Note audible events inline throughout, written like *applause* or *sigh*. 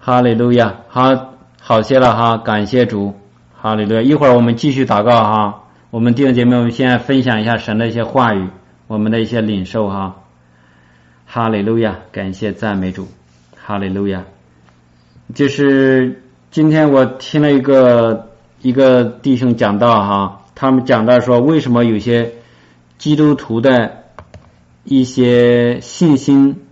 哈利路亚，好好些了哈，感谢主，哈利路亚。一会儿我们继续祷告哈，我们弟兄姐妹，我们现在分享一下神的一些话语，我们的一些领受哈。哈利路亚，感谢赞美主，哈利路亚。就是今天我听了一个一个弟兄讲到哈，他们讲到说，为什么有些基督徒的一些信心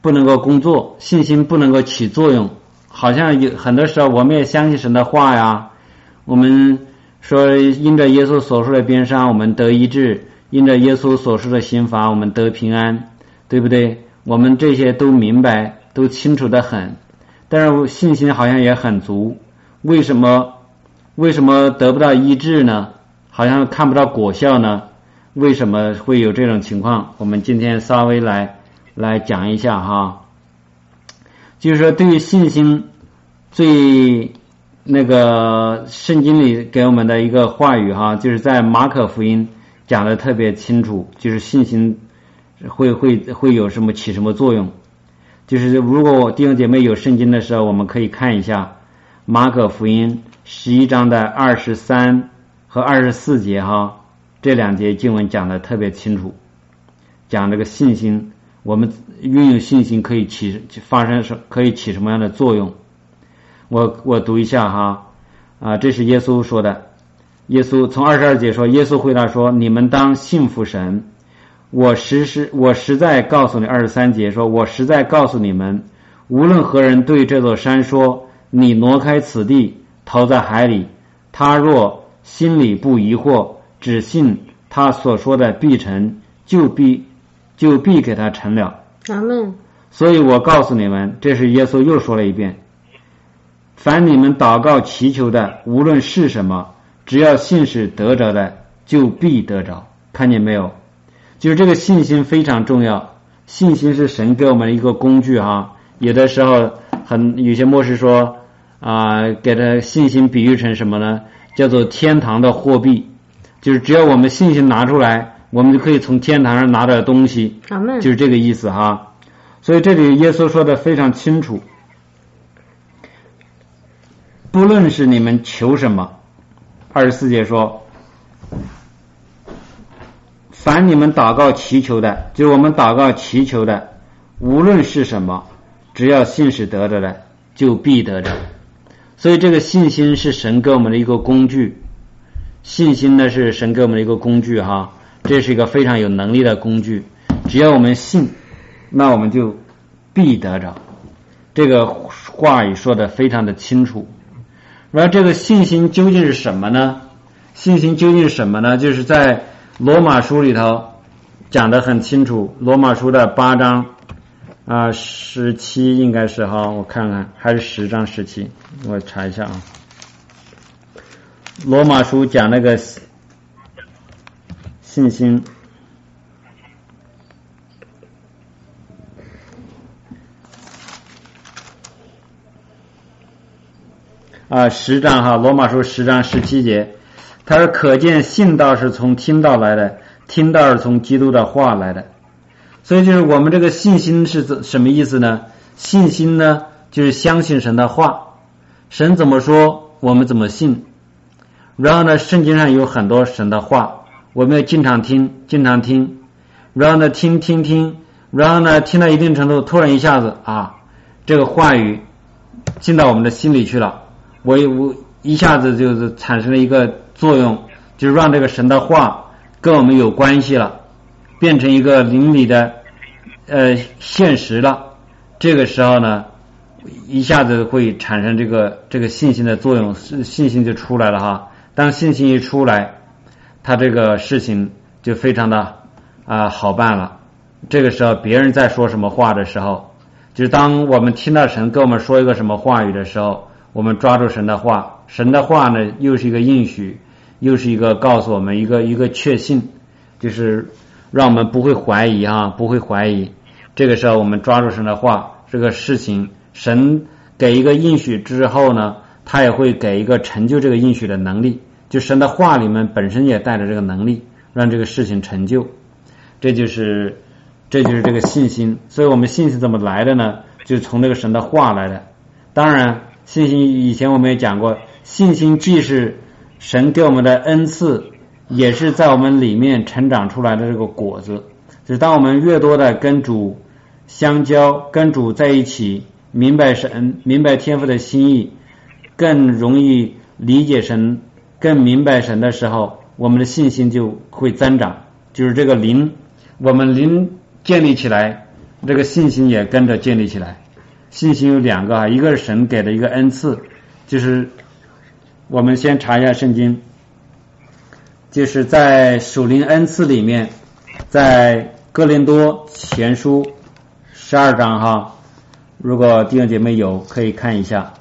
不能够工作，信心不能够起作用。好像有很多时候，我们也相信神的话呀。我们说，因着耶稣所说的边上，我们得医治；因着耶稣所说的刑罚，我们得平安，对不对？我们这些都明白，都清楚的很。但是信心好像也很足。为什么？为什么得不到医治呢？好像看不到果效呢？为什么会有这种情况？我们今天稍微来来讲一下哈。就是说，对于信心最那个圣经里给我们的一个话语哈，就是在马可福音讲的特别清楚，就是信心会会会有什么起什么作用。就是如果弟兄姐妹有圣经的时候，我们可以看一下马可福音十一章的二十三和二十四节哈，这两节经文讲的特别清楚，讲这个信心。我们拥有信心可以起发生什可以起什么样的作用？我我读一下哈啊，这是耶稣说的。耶稣从二十二节说，耶稣回答说：“你们当信服神。我实实我实在告诉你，二十三节说，我实在告诉你们，无论何人对这座山说，你挪开此地，投在海里，他若心里不疑惑，只信他所说的必成，就必。”就必给他成了。阿门。所以我告诉你们，这是耶稣又说了一遍：凡你们祷告祈求的，无论是什么，只要信是得着的，就必得着。看见没有？就是这个信心非常重要。信心是神给我们一个工具哈。有的时候，很有些牧师说啊，给他信心比喻成什么呢？叫做天堂的货币。就是只要我们信心拿出来。我们就可以从天堂上拿点东西，就是这个意思哈。所以这里耶稣说的非常清楚，不论是你们求什么，二十四节说，凡你们祷告祈求的，就是我们祷告祈求的，无论是什么，只要信是得着的，就必得着。所以这个信心是神给我们的一个工具，信心呢是神给我们的一个工具哈。这是一个非常有能力的工具，只要我们信，那我们就必得着。这个话语说的非常的清楚。而这个信心究竟是什么呢？信心究竟是什么呢？就是在罗马书里头讲的很清楚。罗马书的八章啊十七应该是哈，我看看还是十章十七，我查一下啊。罗马书讲那个。信心啊，十章哈，罗马书十章十七节，他说：“可见信道是从听道来的，听道是从基督的话来的。”所以就是我们这个信心是怎什么意思呢？信心呢，就是相信神的话，神怎么说，我们怎么信。然后呢，圣经上有很多神的话。我们要经常听，经常听，然后呢，听听听，然后呢，听到一定程度，突然一下子啊，这个话语进到我们的心里去了，我我一下子就是产生了一个作用，就是让这个神的话跟我们有关系了，变成一个邻里的呃现实了。这个时候呢，一下子会产生这个这个信心的作用，信心就出来了哈。当信心一出来。他这个事情就非常的啊好办了。这个时候，别人在说什么话的时候，就是当我们听到神跟我们说一个什么话语的时候，我们抓住神的话，神的话呢又是一个应许，又是一个告诉我们一个一个确信，就是让我们不会怀疑啊，不会怀疑。这个时候，我们抓住神的话，这个事情神给一个应许之后呢，他也会给一个成就这个应许的能力。就神的话里面本身也带着这个能力，让这个事情成就，这就是这就是这个信心。所以我们信心怎么来的呢？就从这个神的话来的。当然，信心以前我们也讲过，信心既是神给我们的恩赐，也是在我们里面成长出来的这个果子。就是当我们越多的跟主相交，跟主在一起，明白神、明白天父的心意，更容易理解神，更明白神的时候，我们的信心就会增长。就是这个灵，我们灵建立起来，这个信心也跟着建立起来。信心有两个啊，一个是神给的一个恩赐，就是我们先查一下圣经，就是在属灵恩赐里面，在哥林多前书十二章哈，如果弟兄姐妹有可以看一下，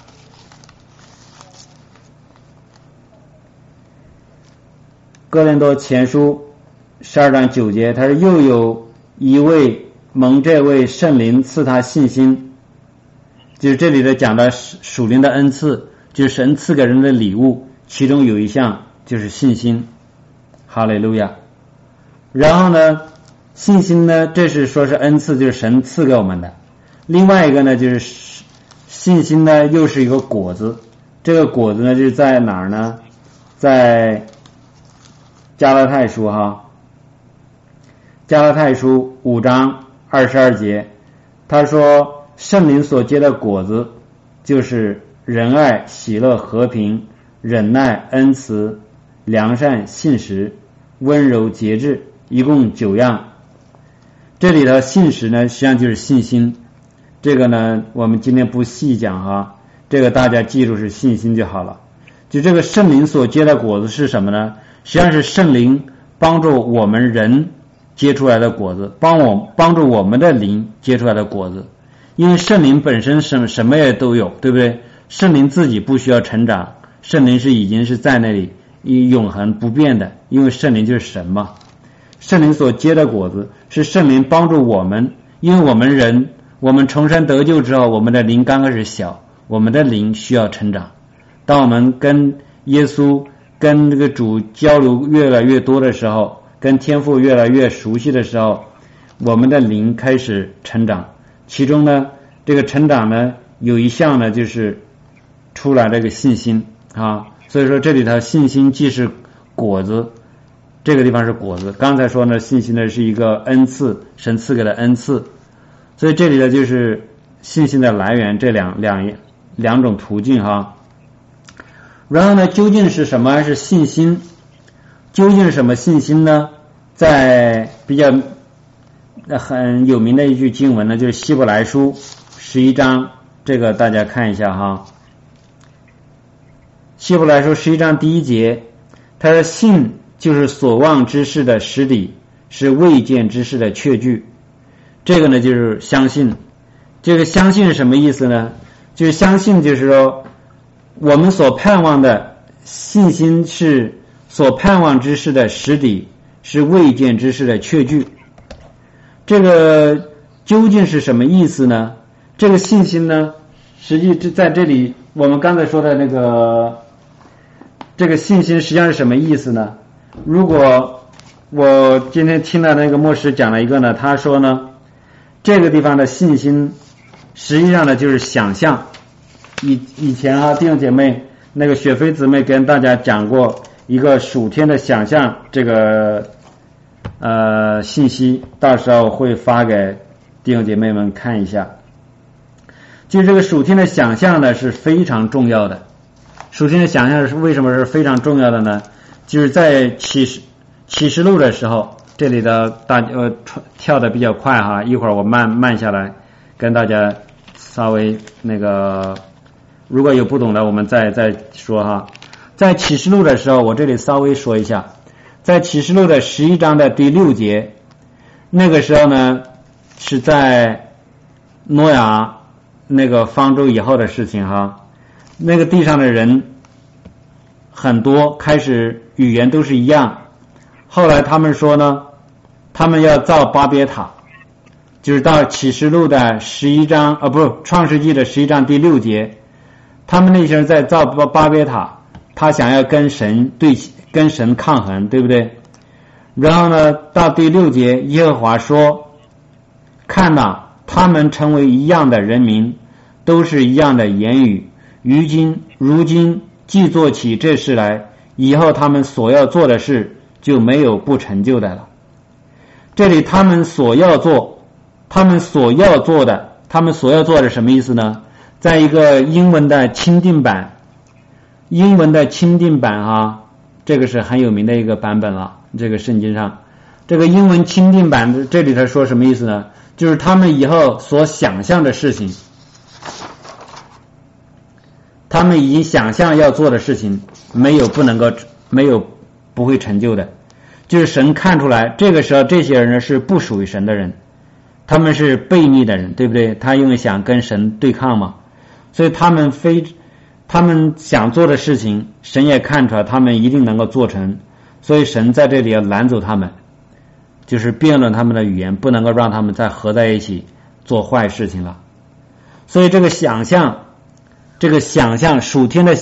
哥林多前书十二章九节，他说又有一位蒙这位圣灵赐他信心。就是这里的讲的属灵的恩赐，就是神赐给人的礼物，其中有一项就是信心。哈利路亚。然后呢，信心呢，这是说是恩赐，就是神赐给我们的。另外一个呢，就是信心呢，又是一个果子。这个果子呢，就是在哪儿呢？在加拉太书哈，加拉太书五章二十二节，他说。圣灵所结的果子，就是仁爱、喜乐、和平、忍耐、恩慈、良善、信实、温柔、节制，一共九样。这里的信实呢，实际上就是信心。这个呢，我们今天不细讲哈，这个大家记住是信心就好了。就这个圣灵所结的果子是什么呢？实际上是圣灵帮助我们人结出来的果子，帮我帮助我们的灵结出来的果子。因为圣灵本身什么什么也都有，对不对？圣灵自己不需要成长，圣灵是已经是在那里永恒不变的。因为圣灵就是神嘛，圣灵所结的果子是圣灵帮助我们，因为我们人，我们重生得救之后，我们的灵刚开始小，我们的灵需要成长。当我们跟耶稣、跟这个主交流越来越多的时候，跟天赋越来越熟悉的时候，我们的灵开始成长。其中呢，这个成长呢，有一项呢，就是出来这个信心啊。所以说这里头信心既是果子，这个地方是果子。刚才说呢，信心呢是一个恩赐，神赐给的恩赐。所以这里呢就是信心的来源，这两两两种途径哈。然后呢，究竟是什么是信心？究竟是什么信心呢？在比较。很有名的一句经文呢，就是《希伯来书》十一章，这个大家看一下哈。《希伯来书》十一章第一节，他说：“信就是所望之事的实底，是未见之事的确据。”这个呢，就是相信。这个相信是什么意思呢？就是相信，就是说我们所盼望的信心是所盼望之事的实底，是未见之事的确据。这个究竟是什么意思呢？这个信心呢，实际这在这里，我们刚才说的那个这个信心实际上是什么意思呢？如果我今天听到那个牧师讲了一个呢，他说呢，这个地方的信心实际上呢就是想象。以以前啊，弟兄姐妹，那个雪飞姊妹跟大家讲过一个暑天的想象，这个。呃，信息到时候会发给弟兄姐妹们看一下。就这个暑天的想象呢是非常重要的。暑天的想象是为什么是非常重要的呢？就是在启示启示录的时候，这里的大呃跳的比较快哈，一会儿我慢慢下来跟大家稍微那个，如果有不懂的，我们再再说哈。在启示录的时候，我这里稍微说一下。在启示录的十一章的第六节，那个时候呢，是在诺亚那个方舟以后的事情哈。那个地上的人很多，开始语言都是一样。后来他们说呢，他们要造巴别塔，就是到启示录的十一章啊，不创世纪的十一章第六节，他们那些人在造巴巴别塔，他想要跟神对。跟神抗衡，对不对？然后呢，到第六节，耶和华说：“看呐，他们成为一样的人民，都是一样的言语。如今，如今既做起这事来，以后他们所要做的事就没有不成就的了。这里他们所要做，他们所要做的，他们所要做的什么意思呢？在一个英文的钦定版，英文的钦定版啊，这个是很有名的一个版本了。这个圣经上，这个英文钦定版这里头说什么意思呢？就是他们以后所想象的事情。他们已经想象要做的事情，没有不能够，没有不会成就的。就是神看出来，这个时候这些人呢是不属于神的人，他们是悖逆的人，对不对？他因为想跟神对抗嘛，所以他们非他们想做的事情，神也看出来，他们一定能够做成。所以神在这里要拦走他们，就是辩论他们的语言，不能够让他们再合在一起做坏事情了。所以这个想象。这个想象属天的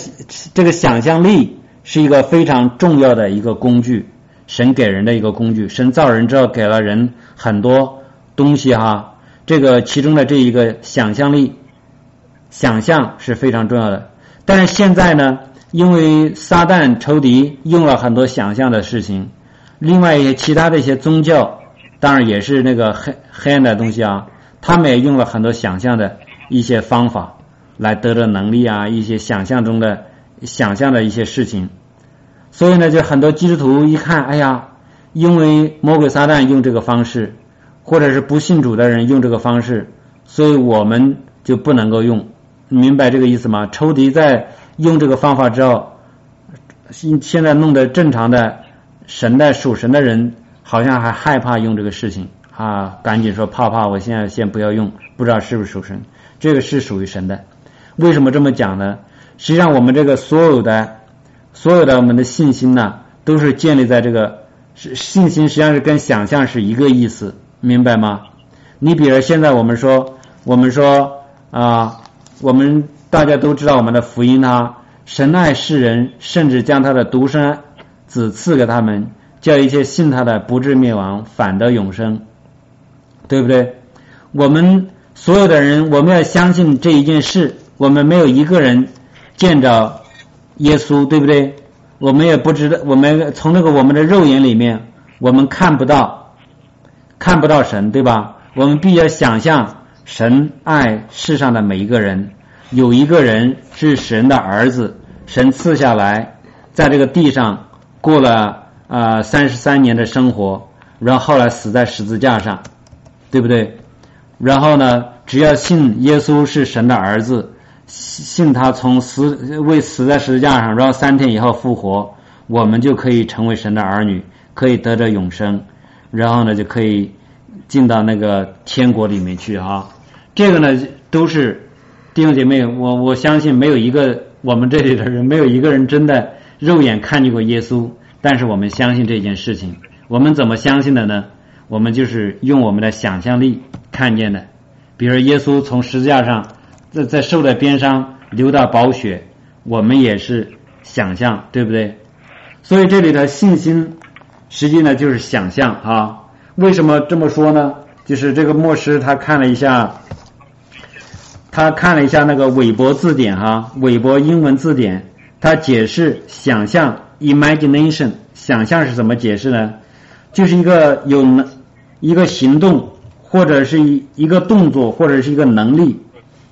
这个想象力是一个非常重要的一个工具，神给人的一个工具。神造人之后给了人很多东西哈，这个其中的这一个想象力，想象是非常重要的。但是现在呢，因为撒旦仇敌用了很多想象的事情，另外一些其他的一些宗教，当然也是那个黑黑暗的东西啊，他们也用了很多想象的一些方法。来得到能力啊，一些想象中的想象的一些事情，所以呢，就很多基督徒一看，哎呀，因为魔鬼撒旦用这个方式，或者是不信主的人用这个方式，所以我们就不能够用，明白这个意思吗？仇敌在用这个方法之后，现现在弄得正常的神的属神的人，好像还害怕用这个事情啊，赶紧说怕怕，我现在先不要用，不知道是不是属神，这个是属于神的。为什么这么讲呢？实际上，我们这个所有的、所有的我们的信心呢，都是建立在这个是信心，实际上是跟想象是一个意思，明白吗？你比如现在我们说，我们说啊，我们大家都知道我们的福音啊，神爱世人，甚至将他的独生子赐给他们，叫一切信他的不至灭亡，反得永生，对不对？我们所有的人，我们要相信这一件事。我们没有一个人见着耶稣，对不对？我们也不知道，我们从那个我们的肉眼里面，我们看不到，看不到神，对吧？我们必须要想象神爱世上的每一个人。有一个人是神的儿子，神赐下来，在这个地上过了啊三十三年的生活，然后后来死在十字架上，对不对？然后呢，只要信耶稣是神的儿子。信他从死为死在十字架上，然后三天以后复活，我们就可以成为神的儿女，可以得着永生，然后呢就可以进到那个天国里面去哈。这个呢都是弟兄姐妹，我我相信没有一个我们这里的人没有一个人真的肉眼看见过耶稣，但是我们相信这件事情。我们怎么相信的呢？我们就是用我们的想象力看见的，比如耶稣从十字架上。在在受的边上流到宝血，我们也是想象，对不对？所以这里的信心，实际呢就是想象啊。为什么这么说呢？就是这个牧师他看了一下，他看了一下那个韦伯字典哈，韦伯英文字典，他解释想象 （imagination），想象是怎么解释呢？就是一个有能一个行动，或者是一一个动作，或者是一个能力。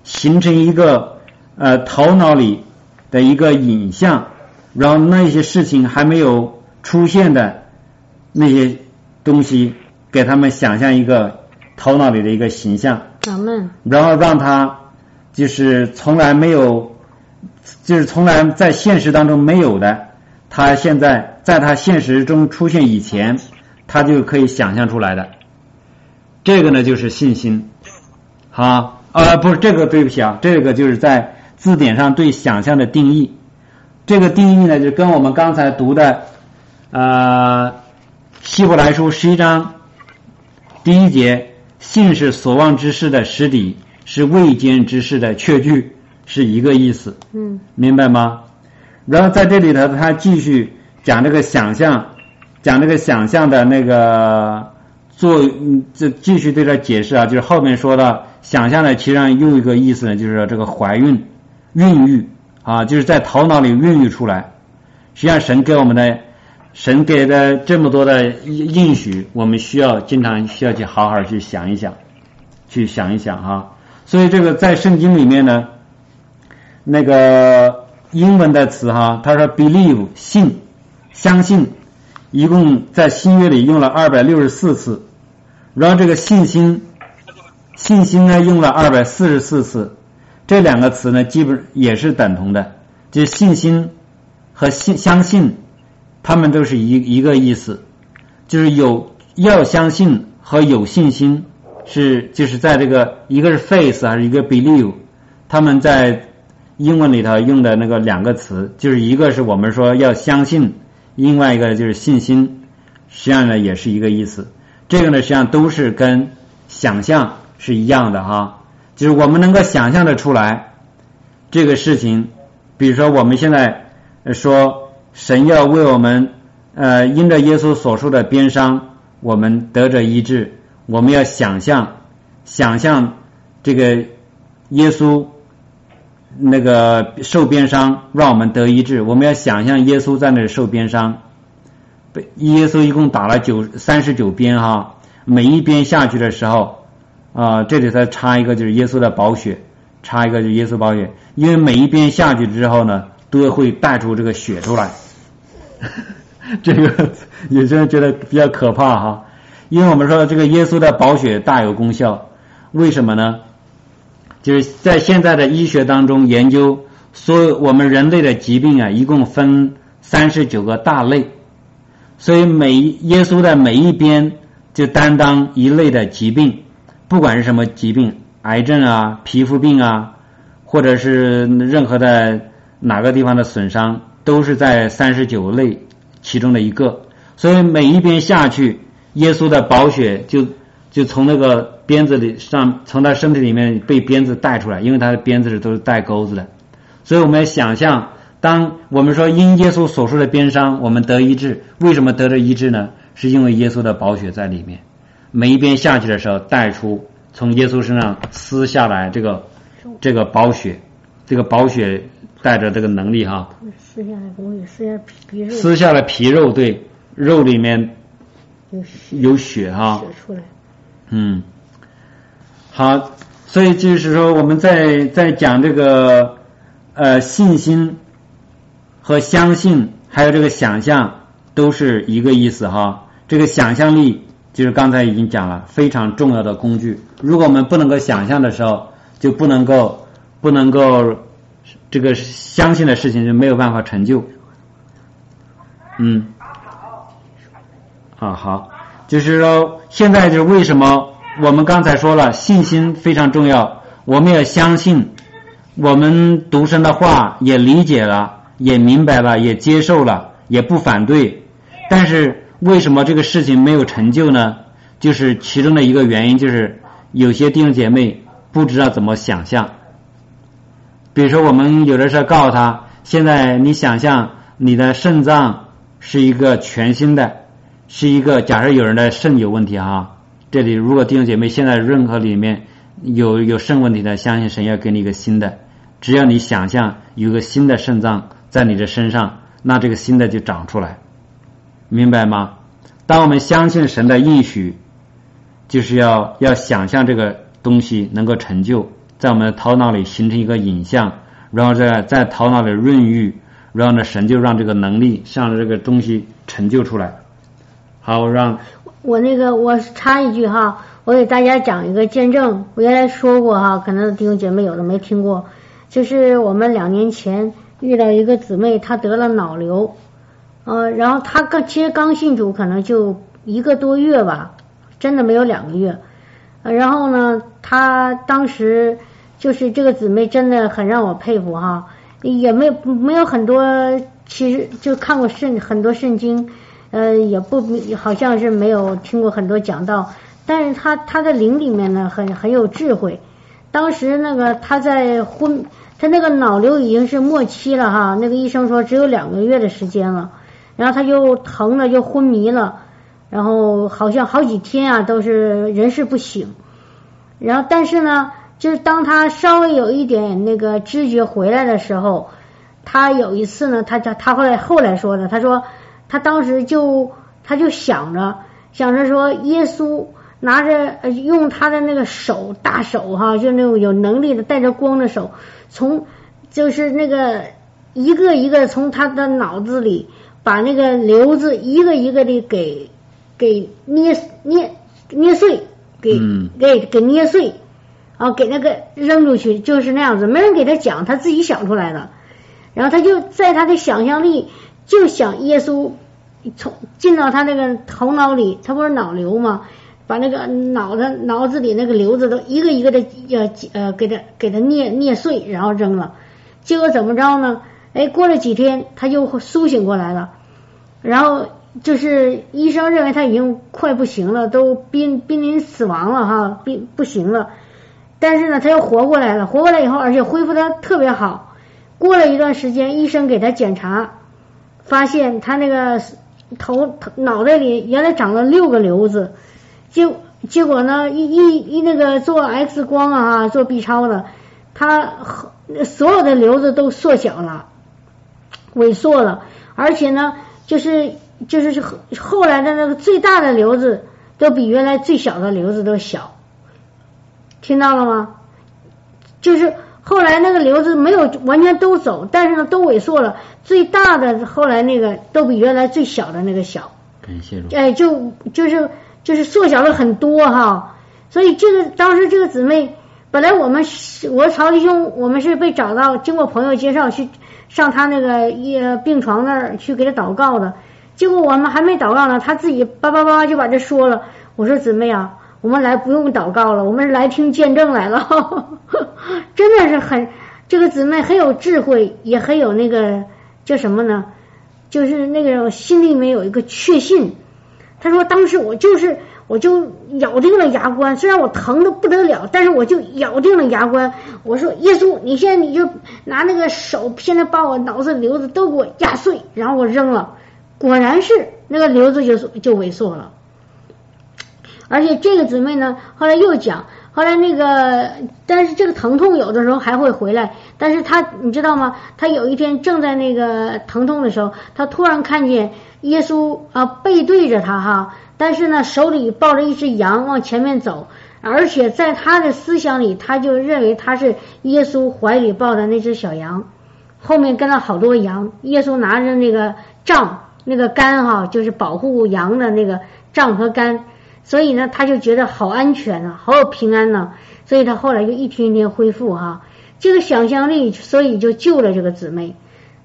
形成一个呃头脑里的一个影像，然后那些事情还没有出现的那些东西，给他们想象一个头脑里的一个形象，然后让他就是从来没有，就是从来在现实当中没有的，他现在在他现实中出现以前，他就可以想象出来的。这个呢就是信心，好。啊，不是这个，对不起啊，这个就是在字典上对想象的定义。这个定义呢，就跟我们刚才读的啊《希伯来书》十一章第一节“信是所望之事的实底，是未见之事的确据”是一个意思。嗯，明白吗？然后在这里头，他继续讲这个想象，讲这个想象的那个做，这继续对他解释啊，就是后面说的。想象呢，其实上又一个意思呢，就是说这个怀孕、孕育啊，就是在头脑里孕育出来。实际上，神给我们的，神给的这么多的应许，我们需要经常需要去好好去想一想，去想一想哈。所以这个在圣经里面呢，那个英文的词哈，他说 believe 信，相信，一共在新约里用了二百六十四次，然后这个信心。信心呢用了二百四十四次，这两个词呢基本也是等同的，就信心和信相信，他们都是一一个意思，就是有要相信和有信心是就是在这个一个是 faith 还是一个 believe，他们在英文里头用的那个两个词，就是一个是我们说要相信，另外一个就是信心，实际上呢也是一个意思，这个呢实际上都是跟想象。是一样的哈，就是我们能够想象的出来这个事情，比如说我们现在说神要为我们呃因着耶稣所受的鞭伤，我们得着医治，我们要想象想象这个耶稣那个受鞭伤让我们得医治，我们要想象耶稣在那受鞭伤，被耶稣一共打了九三十九鞭哈，每一鞭下去的时候。啊，这里再插一个，就是耶稣的宝血，插一个就耶稣宝血，因为每一鞭下去之后呢，都会带出这个血出来。*laughs* 这个有些人觉得比较可怕哈，因为我们说这个耶稣的宝血大有功效，为什么呢？就是在现在的医学当中研究，所有我们人类的疾病啊，一共分三十九个大类，所以每耶稣的每一边就担当一类的疾病。不管是什么疾病，癌症啊、皮肤病啊，或者是任何的哪个地方的损伤，都是在三十九类其中的一个。所以每一边下去，耶稣的宝血就就从那个鞭子里上，从他身体里面被鞭子带出来，因为他的鞭子是都是带钩子的。所以我们要想象，当我们说因耶稣所说的鞭伤，我们得医治，为什么得着医治呢？是因为耶稣的宝血在里面。每一鞭下去的时候，带出从耶稣身上撕下来这个这个宝血，这个宝血带着这个能力哈。撕下来东西，撕下皮肉。撕下了皮肉，对，肉里面有有血哈。血出来。嗯，好，所以就是说，我们在在讲这个呃信心和相信，还有这个想象，都是一个意思哈。这个想象力。就是刚才已经讲了，非常重要的工具。如果我们不能够想象的时候，就不能够不能够这个相信的事情就没有办法成就。嗯，啊好，就是说现在就是为什么我们刚才说了信心非常重要，我们要相信，我们读神的话也理解了，也明白了，也接受了，也不反对，但是。为什么这个事情没有成就呢？就是其中的一个原因，就是有些弟兄姐妹不知道怎么想象。比如说，我们有的时候告诉他，现在你想象你的肾脏是一个全新的，是一个假设有人的肾有问题啊，这里如果弟兄姐妹现在任何里面有有肾问题的，相信神要给你一个新的，只要你想象有个新的肾脏在你的身上，那这个新的就长出来。明白吗？当我们相信神的应许，就是要要想象这个东西能够成就，在我们的头脑里形成一个影像，然后在在头脑里润育，然后呢，神就让这个能力让这个东西成就出来。好，让我那个我插一句哈，我给大家讲一个见证。我原来说过哈，可能弟兄姐妹有的没听过，就是我们两年前遇到一个姊妹，她得了脑瘤。呃，然后她刚其实刚信主，可能就一个多月吧，真的没有两个月。然后呢，她当时就是这个姊妹真的很让我佩服哈，也没有没有很多，其实就看过圣很多圣经，呃，也不好像是没有听过很多讲道，但是他他的灵里面呢很很有智慧。当时那个他在昏，他那个脑瘤已经是末期了哈，那个医生说只有两个月的时间了。然后他就疼了，就昏迷了，然后好像好几天啊都是人事不省。然后但是呢，就是当他稍微有一点那个知觉回来的时候，他有一次呢，他他他后来后来说的，他说他当时就他就想着想着说，耶稣拿着呃用他的那个手大手哈，就那种有能力的带着光的手，从就是那个一个一个从他的脑子里把那个瘤子一个一个的给给捏捏捏碎，给嗯给给捏碎。啊，给那个扔出去就是那样子，没人给他讲，他自己想出来的。然后他就在他的想象力就想耶稣从进到他那个头脑里，他不是脑瘤吗？把那个脑子脑子里那个瘤子都一个一个的呃呃给他给他捏捏碎，然后扔了。结果怎么着呢？哎，过了几天他就苏醒过来了，然后就是医生认为他已经快不行了，都濒濒临死亡了哈，濒不行了。但是呢，他又活过来了，活过来以后，而且恢复的特别好。过了一段时间，医生给他检查，发现他那个头头脑袋里原来长了六个瘤子，结结果呢，一一一那个做 X 光啊，做 B 超的，他所有的瘤子都缩小了，萎缩了，而且呢，就是就是后来的那个最大的瘤子都比原来最小的瘤子都小。听到了吗？就是后来那个瘤子没有完全都走，但是呢都萎缩了。最大的后来那个都比原来最小的那个小。感谢主。哎，就就是就是缩小了很多哈。所以这个当时这个姊妹，本来我们我曹弟兄我们是被找到，经过朋友介绍去上他那个一病床那儿去给他祷告的。结果我们还没祷告呢，他自己叭叭叭就把这说了。我说姊妹啊。我们来不用祷告了，我们来听见证来了，*laughs* 真的是很这个姊妹很有智慧，也很有那个叫什么呢？就是那个心里面有一个确信。他说当时我就是我就咬定了牙关，虽然我疼的不得了，但是我就咬定了牙关。我说耶稣，你现在你就拿那个手，现在把我脑子瘤子都给我压碎，然后我扔了。果然是那个瘤子就就萎缩了。而且这个姊妹呢，后来又讲，后来那个，但是这个疼痛有的时候还会回来。但是她你知道吗？她有一天正在那个疼痛的时候，她突然看见耶稣啊背对着她哈，但是呢手里抱着一只羊往前面走，而且在她的思想里，她就认为他是耶稣怀里抱的那只小羊，后面跟了好多羊，耶稣拿着那个杖那个杆哈，就是保护羊的那个杖和杆。所以呢，他就觉得好安全啊，好有平安呢。所以他后来就一天一天恢复哈，这个想象力，所以就救了这个姊妹。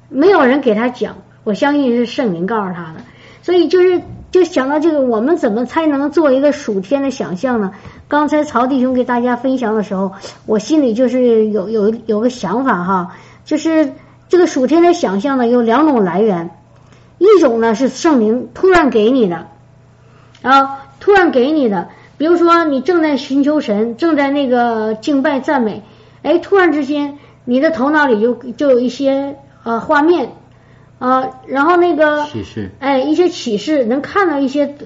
没有人给他讲，我相信是圣灵告诉他的。所以就是就想到这个，我们怎么才能做一个属天的想象呢？刚才曹弟兄给大家分享的时候，我心里就是有有有个想法哈，就是这个属天的想象呢有两种来源，一种呢是圣灵突然给你的啊。突然给你的，比如说你正在寻求神，正在那个敬拜赞美，哎，突然之间你的头脑里就就有一些呃画面啊，然后那个启示，哎，一些启示能看到一些，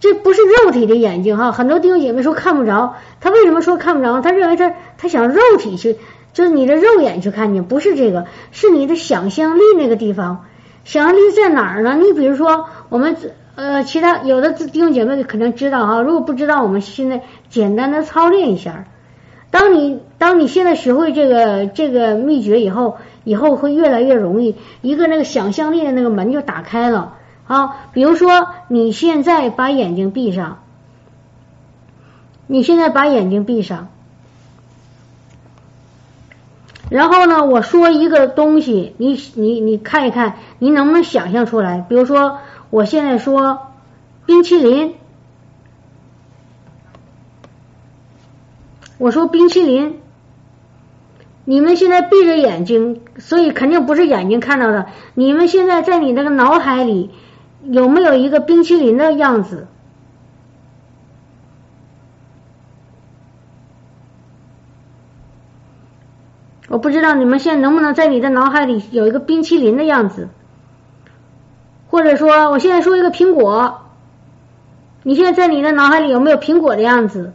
这不是肉体的眼睛哈，很多弟兄姐妹说看不着，他为什么说看不着？他认为他他想肉体去，就是你的肉眼去看见，不是这个，是你的想象力那个地方，想象力在哪儿呢？你比如说我们。呃，其他有的弟兄姐妹可能知道哈，如果不知道，我们现在简单的操练一下。当你当你现在学会这个这个秘诀以后，以后会越来越容易，一个那个想象力的那个门就打开了啊。比如说，你现在把眼睛闭上，你现在把眼睛闭上，然后呢，我说一个东西，你你你看一看，你能不能想象出来？比如说。我现在说冰淇淋，我说冰淇淋，你们现在闭着眼睛，所以肯定不是眼睛看到的。你们现在在你那个脑海里有没有一个冰淇淋的样子？我不知道你们现在能不能在你的脑海里有一个冰淇淋的样子。或者说，我现在说一个苹果，你现在在你的脑海里有没有苹果的样子？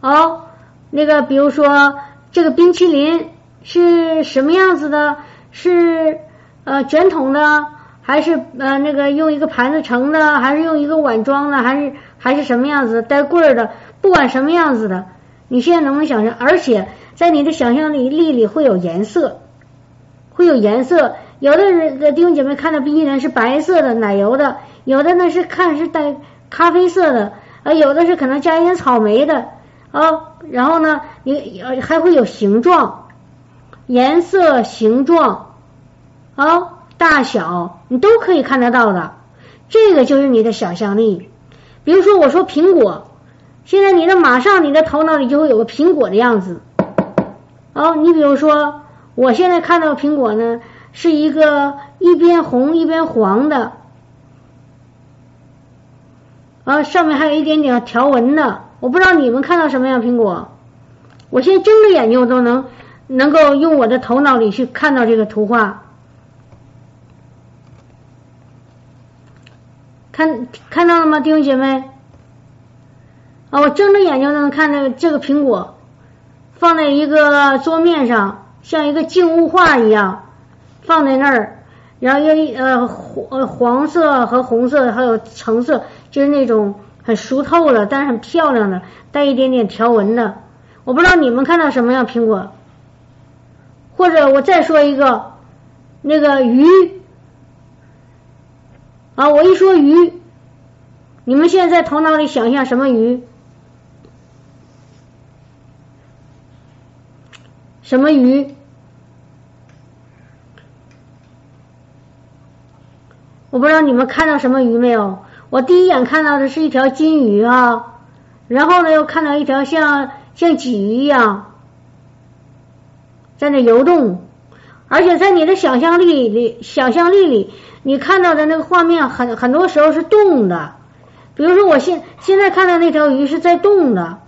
哦，那个比如说这个冰淇淋是什么样子的？是呃卷筒的，还是呃那个用一个盘子盛的，还是用一个碗装的，还是还是什么样子带棍儿的？不管什么样子的，你现在能不能想象？而且在你的想象力力里会有颜色，会有颜色。有的人的弟兄姐妹看到冰淇淋是白色的奶油的，有的呢是看是带咖啡色的，呃，有的是可能加一点草莓的啊。然后呢，你还会有形状、颜色、形状啊、大小，你都可以看得到的。这个就是你的想象力。比如说，我说苹果，现在你的马上你的头脑里就会有个苹果的样子。哦，你比如说，我现在看到苹果呢。是一个一边红一边黄的，啊，上面还有一点点条纹的。我不知道你们看到什么样苹果，我现在睁着眼睛我都能能够用我的头脑里去看到这个图画，看看到了吗，弟兄姐妹？啊，我睁着眼睛都能看到这个苹果放在一个桌面上，像一个静物画一样。放在那儿，然后又呃黄黄色和红色还有橙色，就是那种很熟透了，但是很漂亮的，带一点点条纹的。我不知道你们看到什么样苹果，或者我再说一个，那个鱼啊，我一说鱼，你们现在在头脑里想象什么鱼？什么鱼？我不知道你们看到什么鱼没有？我第一眼看到的是一条金鱼啊，然后呢又看到一条像像鲫鱼一样在那游动，而且在你的想象力里，想象力里你看到的那个画面很很多时候是动的，比如说我现现在看到那条鱼是在动的，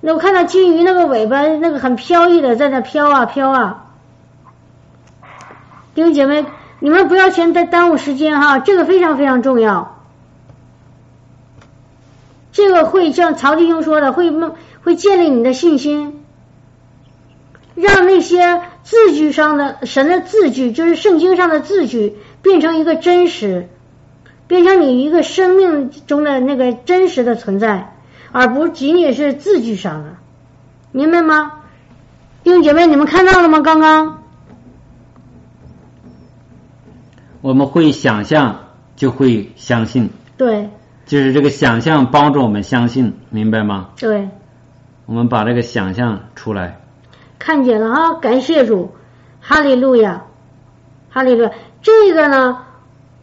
那我看到金鱼那个尾巴那个很飘逸的在那飘啊飘啊，弟兄姐妹。你们不要嫌再耽误时间哈，这个非常非常重要。这个会像曹弟兄说的，会会建立你的信心，让那些字句上的神的字句，就是圣经上的字句，变成一个真实，变成你一个生命中的那个真实的存在，而不仅仅是字句上的，明白吗？弟兄姐妹，你们看到了吗？刚刚。我们会想象，就会相信。对，就是这个想象帮助我们相信，明白吗？对。我们把这个想象出来。看见了啊！感谢主，哈利路亚，哈利路亚。这个呢，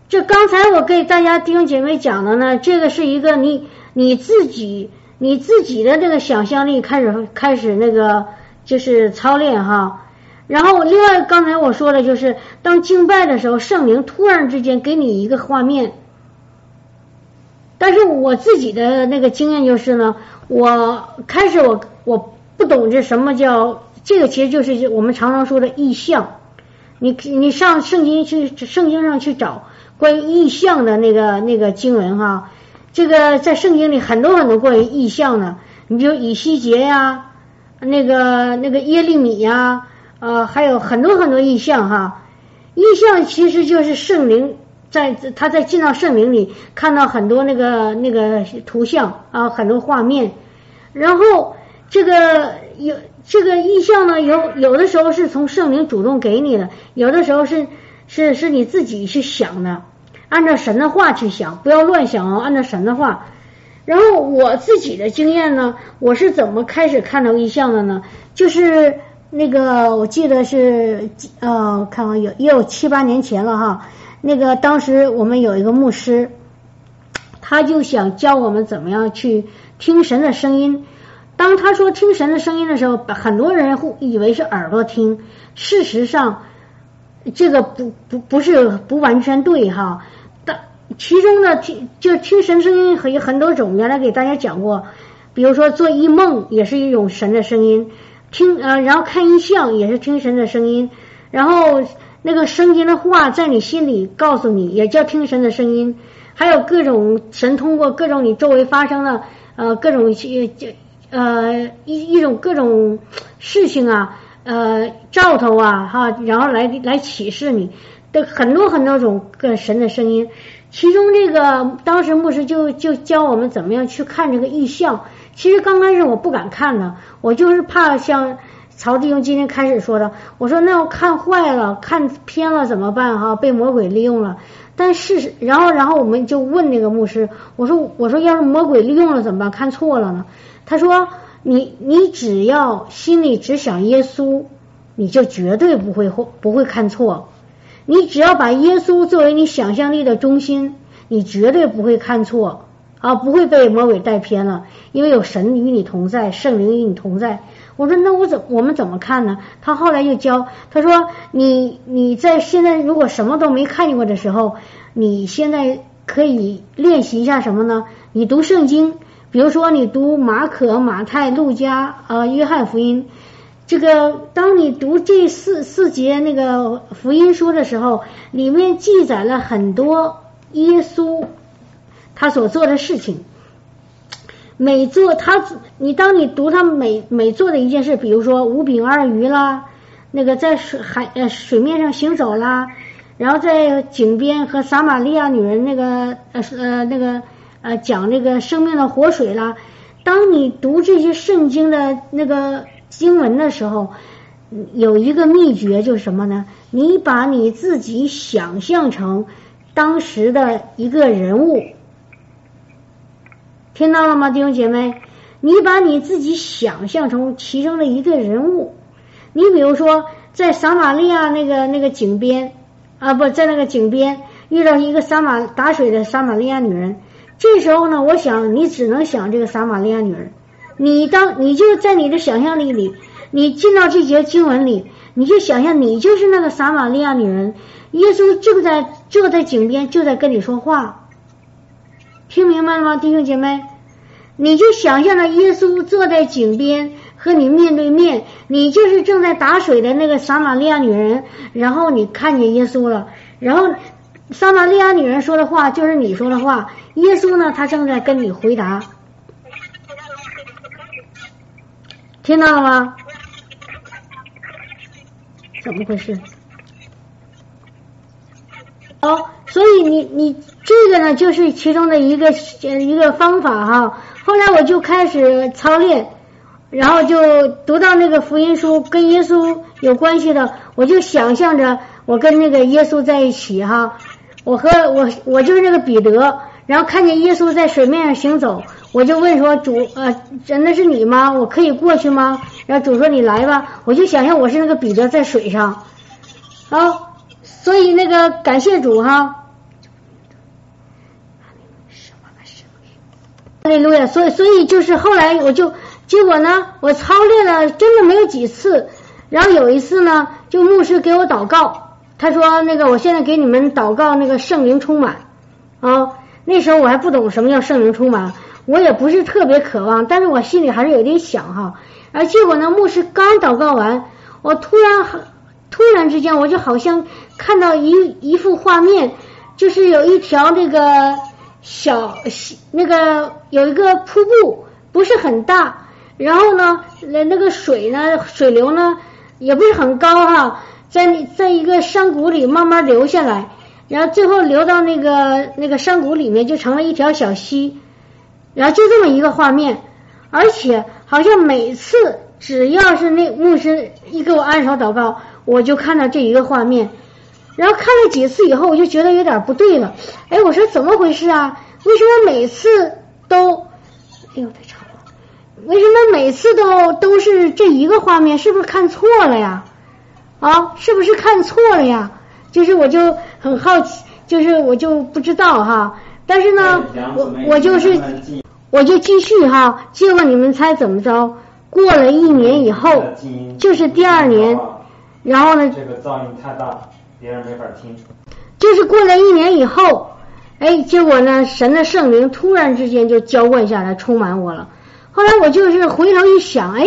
这刚才我给大家弟兄姐妹讲的呢，这个是一个你你自己你自己的这个想象力开始开始那个就是操练哈。然后，另外刚才我说的就是，当敬拜的时候，圣灵突然之间给你一个画面。但是我自己的那个经验就是呢，我开始我我不懂这什么叫这个，其实就是我们常常说的意象。你你上圣经去圣经上去找关于意象的那个那个经文哈，这个在圣经里很多很多关于意象的，你比如以西结呀，那个那个耶利米呀。呃，还有很多很多意象哈，意象其实就是圣灵在他在进到圣灵里看到很多那个那个图像啊，很多画面，然后这个有这个意象呢，有有的时候是从圣灵主动给你的，有的时候是是是你自己去想的，按照神的话去想，不要乱想哦，按照神的话。然后我自己的经验呢，我是怎么开始看到意象的呢？就是。那个我记得是呃，看看有也有七八年前了哈。那个当时我们有一个牧师，他就想教我们怎么样去听神的声音。当他说听神的声音的时候，很多人会以为是耳朵听，事实上这个不不不是不完全对哈。但其中呢，听就听神声音有很多种，原来给大家讲过，比如说做一梦也是一种神的声音。听呃，然后看意象也是听神的声音，然后那个圣经的话在你心里告诉你，也叫听神的声音。还有各种神通过各种你周围发生的呃各种呃一一种各种事情啊，呃兆头啊哈，然后来来启示你的很多很多种个神的声音。其中这个当时牧师就就教我们怎么样去看这个意象。其实刚开始我不敢看的，我就是怕像曹弟兄今天开始说的，我说那要看坏了、看偏了怎么办哈？被魔鬼利用了。但是然后然后我们就问那个牧师，我说我说要是魔鬼利用了怎么办？看错了呢？他说你你只要心里只想耶稣，你就绝对不会不会看错。你只要把耶稣作为你想象力的中心，你绝对不会看错啊，不会被魔鬼带偏了，因为有神与你同在，圣灵与你同在。我说那我怎我们怎么看呢？他后来又教他说你你在现在如果什么都没看见过的时候，你现在可以练习一下什么呢？你读圣经，比如说你读马可、马太、路加啊、约翰福音。这个，当你读这四四节那个福音书的时候，里面记载了很多耶稣他所做的事情。每做他，你当你读他每每做的一件事，比如说五饼二鱼啦，那个在水海呃水面上行走啦，然后在井边和撒玛利亚女人那个呃呃那个呃讲那个生命的活水啦，当你读这些圣经的那个。经文的时候有一个秘诀，就是什么呢？你把你自己想象成当时的一个人物，听到了吗，弟兄姐妹？你把你自己想象成其中的一个人物。你比如说，在撒玛利亚那个那个井边啊，不在那个井边遇到一个撒玛打水的撒玛利亚女人，这时候呢，我想你只能想这个撒玛利亚女人。你当你就在你的想象力里，你进到这节经文里，你就想象你就是那个撒玛利亚女人，耶稣就在就在井边，就在跟你说话，听明白了吗，弟兄姐妹？你就想象着耶稣坐在井边和你面对面，你就是正在打水的那个撒玛利亚女人，然后你看见耶稣了，然后撒玛利亚女人说的话就是你说的话，耶稣呢，他正在跟你回答。听到了吗？怎么回事？哦，所以你你这个呢，就是其中的一个一个方法哈。后来我就开始操练，然后就读到那个福音书跟耶稣有关系的，我就想象着我跟那个耶稣在一起哈。我和我我就是那个彼得，然后看见耶稣在水面上行走。我就问说主呃真的是你吗？我可以过去吗？然后主说你来吧。我就想象我是那个彼得在水上，啊，所以那个感谢主哈。哈利路亚。所以所以就是后来我就结果呢，我操练了真的没有几次，然后有一次呢，就牧师给我祷告，他说那个我现在给你们祷告那个圣灵充满啊。那时候我还不懂什么叫圣灵充满。我也不是特别渴望，但是我心里还是有点想哈。而结果呢，牧师刚祷告完，我突然突然之间，我就好像看到一一幅画面，就是有一条那个小那个有一个瀑布，不是很大，然后呢，那那个水呢，水流呢也不是很高哈，在在一个山谷里慢慢流下来，然后最后流到那个那个山谷里面，就成了一条小溪。然后就这么一个画面，而且好像每次只要是那牧师一给我按手祷告，我就看到这一个画面。然后看了几次以后，我就觉得有点不对了。哎，我说怎么回事啊？为什么每次都？哎呦，太长了！为什么每次都都是这一个画面？是不是看错了呀？啊，是不是看错了呀？就是我就很好奇，就是我就不知道哈。但是呢，我我就是。我就继续哈，结果你们猜怎么着？过了一年以后，就是第二年，然后呢？这个噪音太大，别人没法听。就是过了一年以后，哎，结果呢，神的圣灵突然之间就浇灌下来，充满我了。后来我就是回头一想，哎，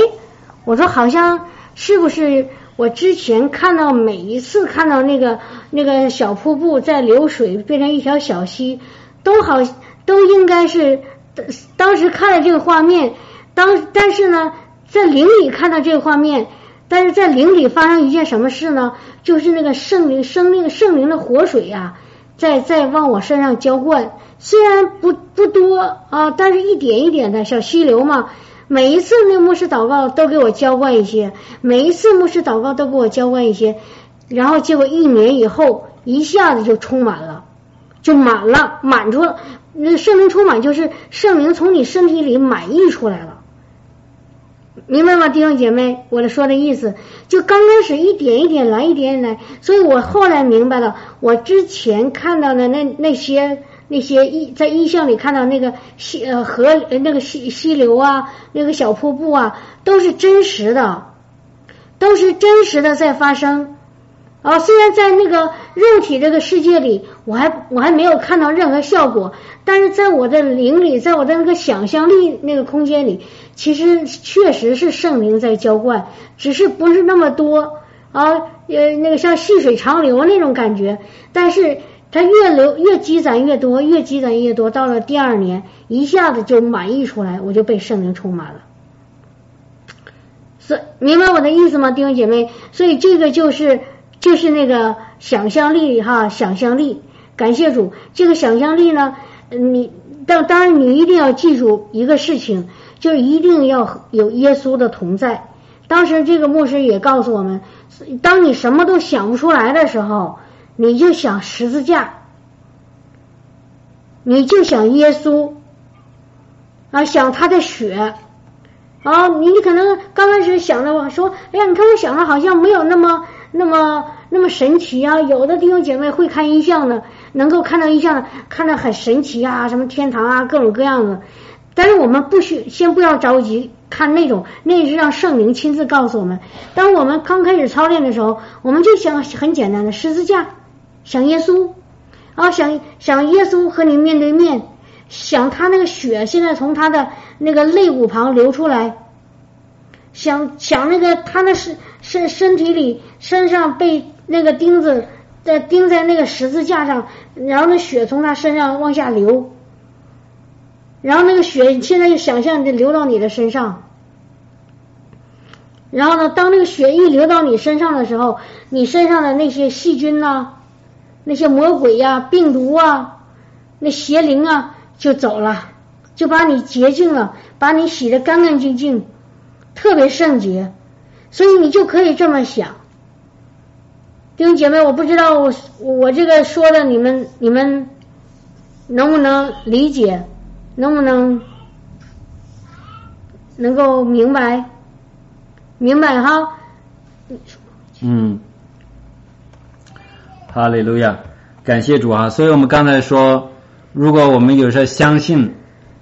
我说好像是不是我之前看到每一次看到那个那个小瀑布在流水变成一条小溪，都好都应该是。当时看了这个画面，当但是呢，在灵里看到这个画面，但是在灵里发生一件什么事呢？就是那个圣灵生命圣灵的活水呀、在在往我身上浇灌，虽然不不多啊，但是一点一点的小溪流嘛。每一次那个牧师祷告都给我浇灌一些，每一次牧师祷告都给我浇灌一些，然后结果一年以后一下子就充满了，就满了，满出了。那圣灵充满就是圣灵从你身体里满溢出来了，明白吗，弟兄姐妹？我的说的意思，就刚开始一点一点来，一点一点来，所以我后来明白了，我之前看到的那那些。那些意在意象里看到那个溪呃河那个溪溪流啊，那个小瀑布啊，都是真实的，都是真实的在发生。啊，虽然在那个肉体这个世界里，我还我还没有看到任何效果，但是在我的灵里，在我的那个想象力那个空间里，其实确实是圣灵在浇灌，只是不是那么多啊，呃，那个像细水长流那种感觉，但是。它越流越积攒越多，越积攒越多，到了第二年，一下子就满溢出来，我就被圣灵充满了。是明白我的意思吗，弟兄姐妹？所以这个就是就是那个想象力哈，想象力。感谢主，这个想象力呢，你当当然你一定要记住一个事情，就一定要有耶稣的同在。当时这个牧师也告诉我们，当你什么都想不出来的时候。你就想十字架，你就想耶稣啊，想他的血啊，你可能刚开始想的说，哎呀，你看我想的好像没有那么那么那么神奇啊。有的弟兄姐妹会看异象的，能够看到异象的，看着很神奇啊，什么天堂啊，各种各样的。但是我们不需先不要着急看那种，那是让圣灵亲自告诉我们。当我们刚开始操练的时候，我们就想很简单的十字架。想耶稣啊，想想耶稣和你面对面，想他那个血现在从他的那个肋骨旁流出来，想想那个他那身身身体里身上被那个钉子在钉在那个十字架上，然后那血从他身上往下流，然后那个血现在就想象着流到你的身上，然后呢，当那个血一流到你身上的时候，你身上的那些细菌呐？那些魔鬼呀、病毒啊、那邪灵啊，就走了，就把你洁净了，把你洗的干干净净，特别圣洁。所以你就可以这么想，弟兄姐妹，我不知道我我这个说的你们你们能不能理解，能不能能够明白，明白哈？嗯。哈利路亚，感谢主啊！所以我们刚才说，如果我们有时候相信，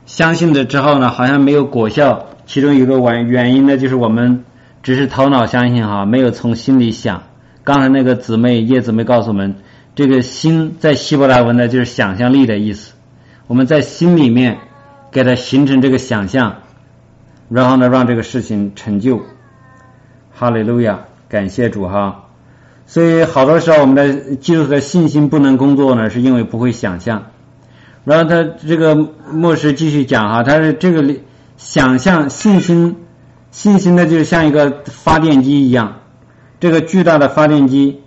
相信了之后呢，好像没有果效，其中有个原原因呢，就是我们只是头脑相信哈，没有从心里想。刚才那个姊妹叶姊妹告诉我们，这个心在希伯来文呢，就是想象力的意思。我们在心里面给它形成这个想象，然后呢，让这个事情成就。哈利路亚，感谢主哈！所以好多时候我们的基督徒的信心不能工作呢，是因为不会想象。然后他这个牧师继续讲哈，他是这个想象信心，信心呢就像一个发电机一样，这个巨大的发电机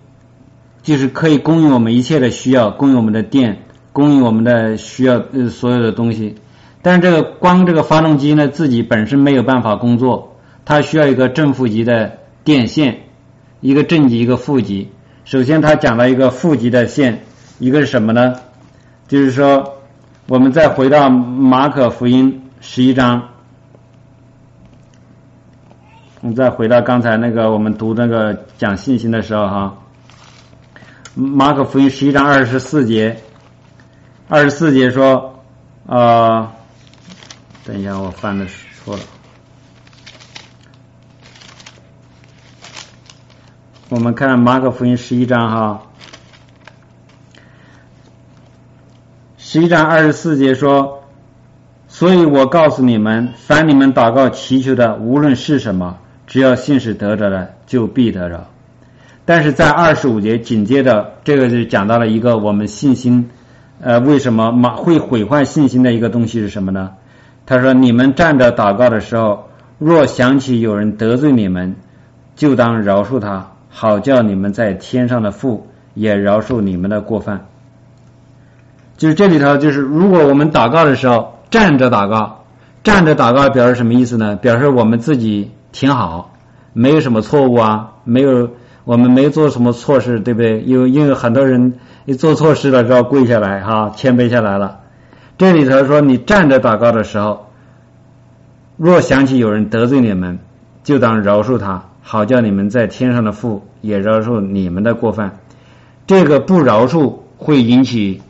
就是可以供应我们一切的需要，供应我们的电，供应我们的需要呃所有的东西。但是这个光这个发动机呢自己本身没有办法工作，它需要一个正负极的电线。一个正极，一个负极。首先，他讲了一个负极的线，一个是什么呢？就是说，我们再回到马可福音十一章，我们再回到刚才那个我们读那个讲信心的时候哈，马可福音十一章二十四节，二十四节说，啊，等一下，我翻的错了。我们看马可福音十一章哈，十一章二十四节说，所以我告诉你们，凡你们祷告祈求的，无论是什么，只要信是得着的，就必得着。但是在二十五节紧接着，这个就讲到了一个我们信心，呃，为什么马会毁坏信心的一个东西是什么呢？他说：“你们站着祷告的时候，若想起有人得罪你们，就当饶恕他，好叫你们在天上的父也饶恕你们的过犯。”就是这里头，就是如果我们祷告的时候站着祷告，站着祷告表示什么意思呢？表示我们自己挺好，没有什么错误啊，没有我们没做什么错事，对不对？因为因为很多人一做错事了就要跪下来哈，谦卑下来了。这里头说你站着祷告的时候，若想起有人得罪你们，就当饶恕他，好叫你们在天上的父也饶恕你们的过犯。这个不饶恕会引起。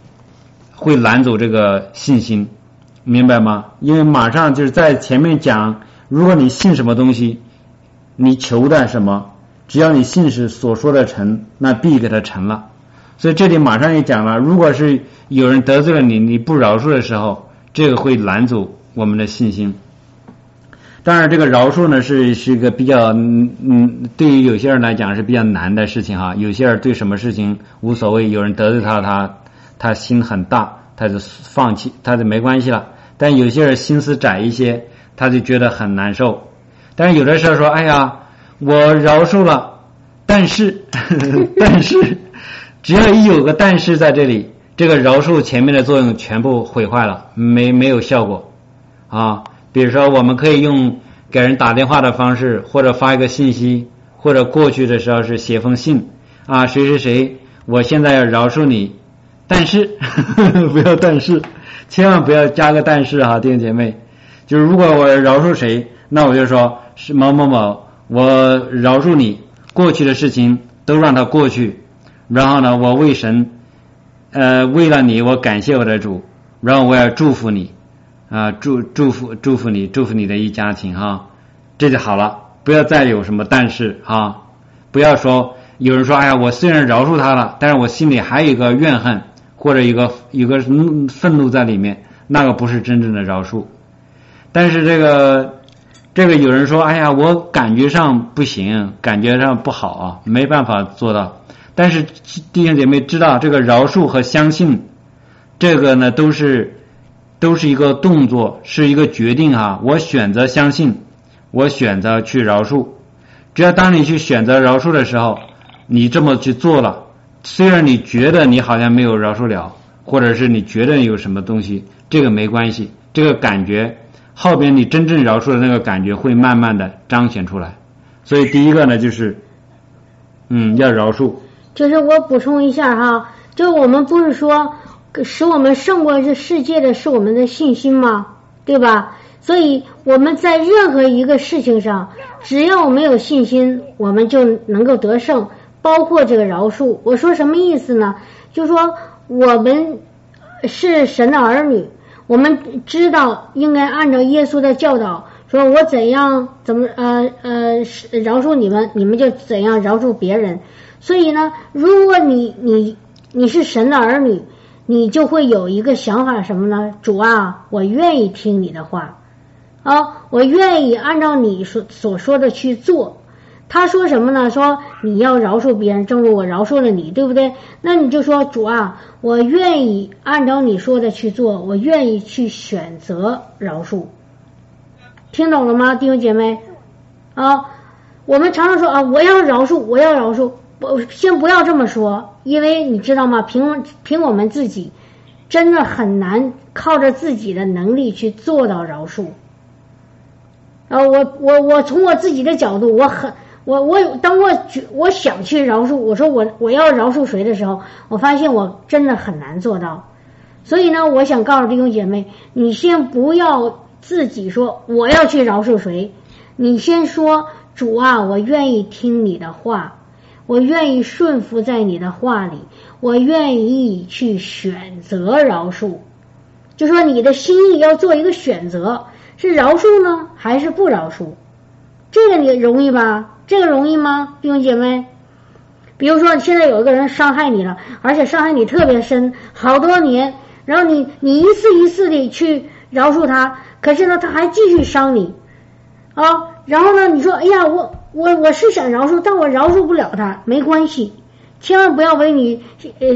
会拦走这个信心，明白吗？因为马上就是在前面讲，如果你信什么东西，你求的什么，只要你信是所说的成，那必给他成了。所以这里马上也讲了，如果是有人得罪了你，你不饶恕的时候，这个会拦阻我们的信心。当然，这个饶恕呢是是一个比较嗯嗯，对于有些人来讲是比较难的事情哈。有些人对什么事情无所谓，有人得罪他，他。他心很大，他就放弃，他就没关系了。但有些人心思窄一些，他就觉得很难受。但是有的时候说：“哎呀，我饶恕了，但是，*laughs* 但是，只要一有个但是在这里，这个饶恕前面的作用全部毁坏了，没没有效果啊。比如说，我们可以用给人打电话的方式，或者发一个信息，或者过去的时候是写封信啊，谁谁谁，我现在要饶恕你。”但是呵呵 *laughs* 不要但是，千万不要加个但是哈，弟兄姐妹。就是如果我饶恕谁，那我就说是某某某，我饶恕你过去的事情都让它过去。然后呢，我为神，呃，为了你，我感谢我的主，然后我要祝福你啊，祝祝福祝福你，祝福你的一家庭哈，这就好了。不要再有什么但是哈，不要说有人说哎呀，我虽然饶恕他了，但是我心里还有一个怨恨。或者一个一个愤怒在里面，那个不是真正的饶恕。但是这个这个有人说，哎呀，我感觉上不行，感觉上不好啊，没办法做到。但是弟兄姐妹知道，这个饶恕和相信，这个呢都是都是一个动作，是一个决定啊。我选择相信，我选择去饶恕。只要当你去选择饶恕的时候，你这么去做了。虽然你觉得你好像没有饶恕了，或者是你觉得有什么东西，这个没关系，这个感觉后边你真正饶恕的那个感觉会慢慢的彰显出来。所以第一个呢，就是嗯，要饶恕。就是我补充一下哈，就我们不是说使我们胜过这世界的是我们的信心吗？对吧？所以我们在任何一个事情上，只要我们有信心，我们就能够得胜。包括这个饶恕，我说什么意思呢？就说我们是神的儿女，我们知道应该按照耶稣的教导，说我怎样怎么呃呃饶恕你们，你们就怎样饶恕别人。所以呢，如果你你你是神的儿女，你就会有一个想法什么呢？主啊，我愿意听你的话啊，我愿意按照你所所说的去做。他说什么呢？说你要饶恕别人，正如我饶恕了你，对不对？那你就说主啊，我愿意按照你说的去做，我愿意去选择饶恕。听懂了吗，弟兄姐妹？啊，我们常常说啊，我要饶恕，我要饶恕。我先不要这么说，因为你知道吗？凭凭我们自己，真的很难靠着自己的能力去做到饶恕。啊，我我我从我自己的角度，我很。我我当我觉我想去饶恕，我说我我要饶恕谁的时候，我发现我真的很难做到。所以呢，我想告诉弟兄姐妹，你先不要自己说我要去饶恕谁，你先说主啊，我愿意听你的话，我愿意顺服在你的话里，我愿意去选择饶恕。就说你的心意要做一个选择，是饶恕呢，还是不饶恕？这个你容易吧？这个容易吗，弟兄姐妹？比如说，现在有一个人伤害你了，而且伤害你特别深，好多年，然后你你一次一次的去饶恕他，可是呢，他还继续伤你啊。然后呢，你说，哎呀，我我我是想饶恕，但我饶恕不了他，没关系，千万不要为你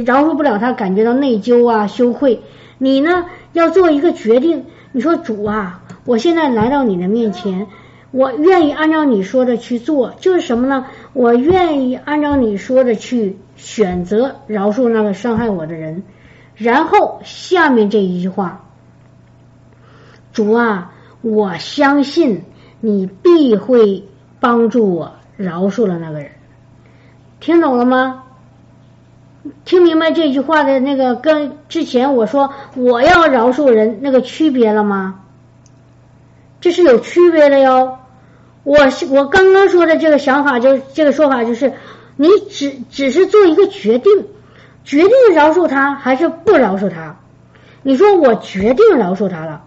饶恕不了他感觉到内疚啊、羞愧。你呢，要做一个决定，你说主啊，我现在来到你的面前，我愿意按照你说的去做，就是什么呢？我愿意按照你说的去选择饶恕那个伤害我的人。然后下面这一句话，主啊，我相信你必会帮助我饶恕了那个人。听懂了吗？听明白这句话的那个跟之前我说我要饶恕人那个区别了吗？这是有区别的哟。我是我刚刚说的这个想法就这个说法就是，你只只是做一个决定。决定饶恕他还是不饶恕他？你说我决定饶恕他了，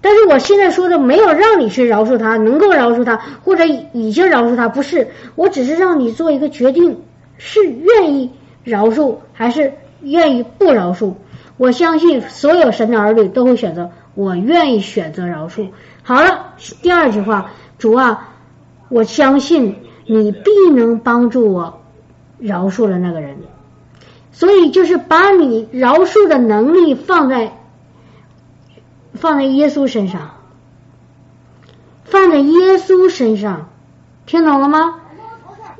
但是我现在说的没有让你去饶恕他，能够饶恕他或者已经饶恕他，不是，我只是让你做一个决定，是愿意饶恕还是愿意不饶恕？我相信所有神的儿女都会选择，我愿意选择饶恕。好了，第二句话，主啊，我相信你必能帮助我饶恕了那个人。所以就是把你饶恕的能力放在放在耶稣身上，放在耶稣身上，听懂了吗？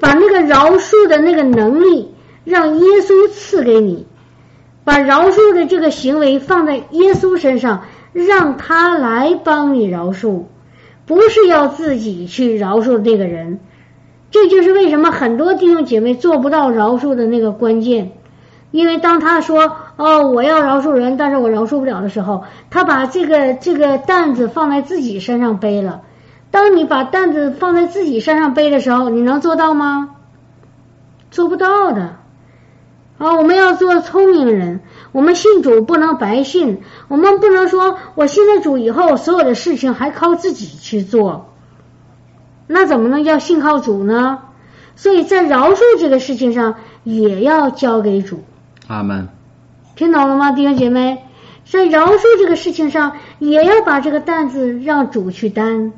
把那个饶恕的那个能力让耶稣赐给你，把饶恕的这个行为放在耶稣身上，让他来帮你饶恕，不是要自己去饶恕这个人。这就是为什么很多弟兄姐妹做不到饶恕的那个关键。因为当他说哦我要饶恕人，但是我饶恕不了的时候，他把这个这个担子放在自己身上背了。当你把担子放在自己身上背的时候，你能做到吗？做不到的。啊，我们要做聪明人。我们信主不能白信，我们不能说我信了主以后，所有的事情还靠自己去做，那怎么能叫信靠主呢？所以在饶恕这个事情上，也要交给主。阿门，听懂了吗，弟兄姐妹？在饶恕这个事情上，也要把这个担子让主去担，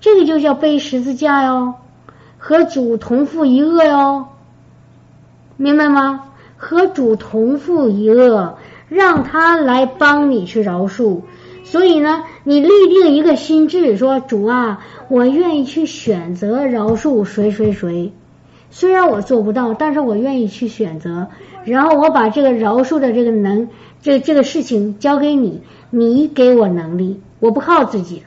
这个就叫背十字架哟，和主同负一恶哟，明白吗？和主同负一恶，让他来帮你去饶恕。所以呢，你立定一个心智，说主啊，我愿意去选择饶恕谁谁谁。虽然我做不到，但是我愿意去选择。然后我把这个饶恕的这个能，这这个事情交给你，你给我能力，我不靠自己了。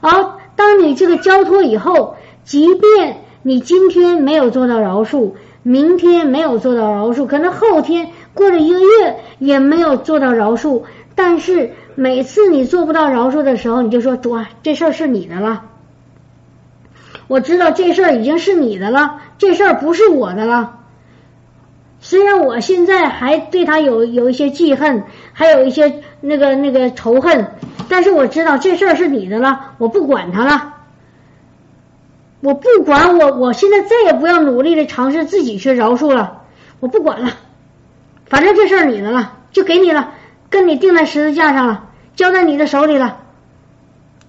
好，当你这个交托以后，即便你今天没有做到饶恕，明天没有做到饶恕，可能后天过了一个月也没有做到饶恕，但是每次你做不到饶恕的时候，你就说主啊，这事儿是你的了。我知道这事儿已经是你的了，这事儿不是我的了。虽然我现在还对他有有一些记恨，还有一些那个那个仇恨，但是我知道这事儿是你的了，我不管他了。我不管我，我现在再也不要努力的尝试自己去饶恕了，我不管了。反正这事儿你的了，就给你了，跟你钉在十字架上了，交在你的手里了。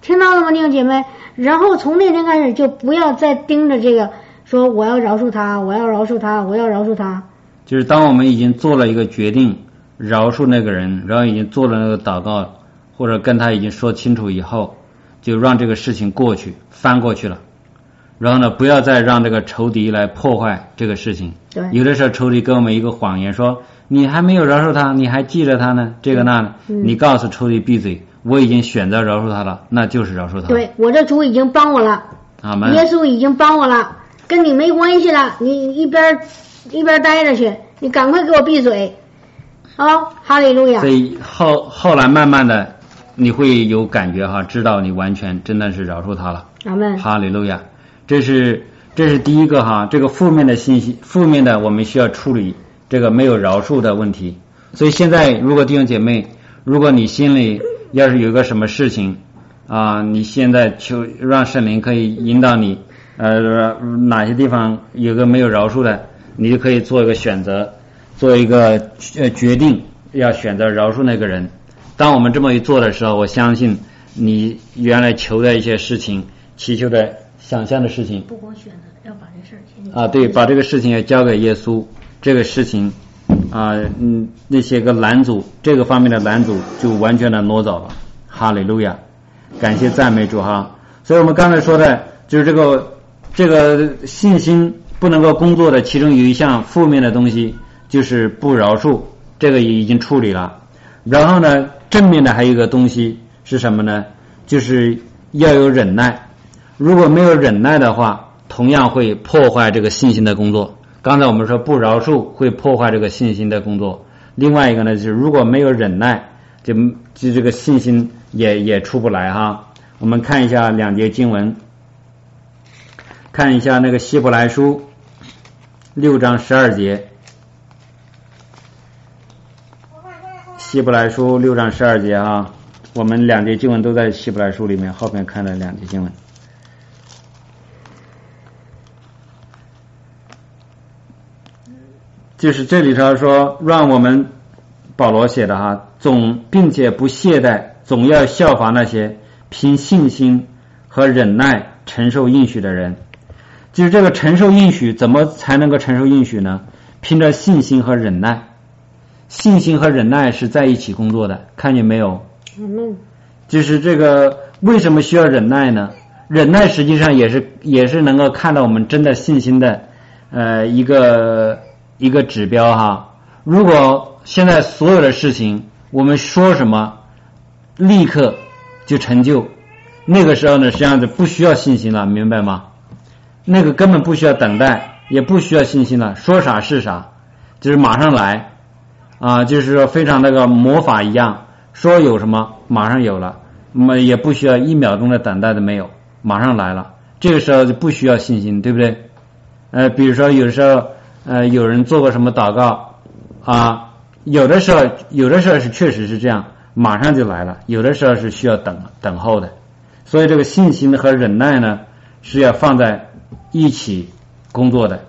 听到了吗，弟兄姐妹？然后从那天开始，就不要再盯着这个，说我要饶恕他，我要饶恕他，我要饶恕他。就是当我们已经做了一个决定，饶恕那个人，然后已经做了那个祷告，或者跟他已经说清楚以后，就让这个事情过去，翻过去了。然后呢，不要再让这个仇敌来破坏这个事情。对。有的时候仇敌给我们一个谎言，说你还没有饶恕他，你还记着他呢，这个那的。嗯。你告诉仇敌闭嘴。我已经选择饶恕他了，那就是饶恕他。对我这主已经帮我了，耶稣已经帮我了，跟你没关系了，你一边一边待着去，你赶快给我闭嘴。好，哈利路亚。所以后后来慢慢的你会有感觉哈，知道你完全真的是饶恕他了。阿门。哈利路亚，这是这是第一个哈，这个负面的信息，负面的我们需要处理这个没有饶恕的问题。所以现在如果弟兄姐妹，如果你心里要是有个什么事情啊，你现在求让圣灵可以引导你，呃，哪些地方有个没有饶恕的，你就可以做一个选择，做一个呃决定，要选择饶恕那个人。当我们这么一做的时候，我相信你原来求的一些事情、祈求的、想象的事情，不光选择，要把这事儿啊，对，把这个事情要交给耶稣，这个事情。啊，嗯，那些个拦阻，这个方面的拦阻就完全的挪走了。哈利路亚，感谢赞美主哈。所以我们刚才说的就是这个这个信心不能够工作的，其中有一项负面的东西就是不饶恕，这个也已经处理了。然后呢，正面的还有一个东西是什么呢？就是要有忍耐。如果没有忍耐的话，同样会破坏这个信心的工作。刚才我们说不饶恕会破坏这个信心的工作。另外一个呢，就是如果没有忍耐，就就这个信心也也出不来哈。我们看一下两节经文，看一下那个希伯来书六章十二节。希伯来书六章十二节啊，我们两节经文都在希伯来书里面，后面看了两节经文，就是这里头说，让我们保罗写的哈，总并且不懈怠，总要效法那些凭信心和忍耐承受应许的人。就是这个承受应许，怎么才能够承受应许呢？凭着信心和忍耐。信心和忍耐是在一起工作的，看见没有？嗯，就是这个为什么需要忍耐呢？忍耐实际上也是也是能够看到我们真的信心的呃一个一个指标哈。如果现在所有的事情我们说什么立刻就成就，那个时候呢实际上就不需要信心了，明白吗？那个根本不需要等待，也不需要信心了，说啥是啥，就是马上来。啊，就是说非常那个魔法一样，说有什么马上有了，那么也不需要一秒钟的等待都没有，马上来了。这个时候就不需要信心，对不对？呃，比如说有时候，呃，有人做过什么祷告啊，有的时候有的时候是确实是这样，马上就来了；有的时候是需要等等候的。所以这个信心和忍耐呢，是要放在一起工作的。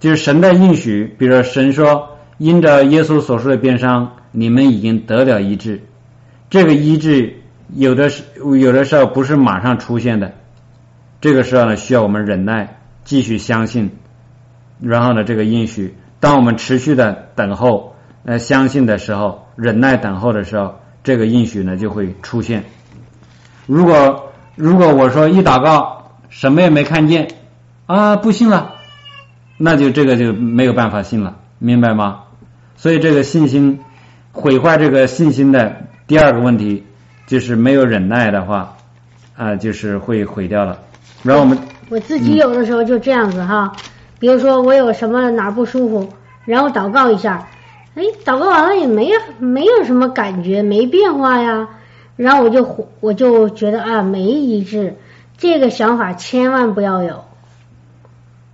就是神的应许，比如说神说。因着耶稣所说的鞭伤，你们已经得了医治。这个医治有的是有的时候不是马上出现的，这个时候呢需要我们忍耐，继续相信。然后呢，这个应许，当我们持续的等候、呃相信的时候，忍耐等候的时候，这个应许呢就会出现。如果如果我说一祷告什么也没看见啊，不信了，那就这个就没有办法信了，明白吗？所以这个信心毁坏这个信心的第二个问题就是没有忍耐的话啊，就是会毁掉了。然后我们我自己有的时候就这样子哈，比如说我有什么哪不舒服，然后祷告一下，哎，祷告完了也没没有什么感觉，没变化呀，然后我就我就觉得啊没医治，这个想法千万不要有。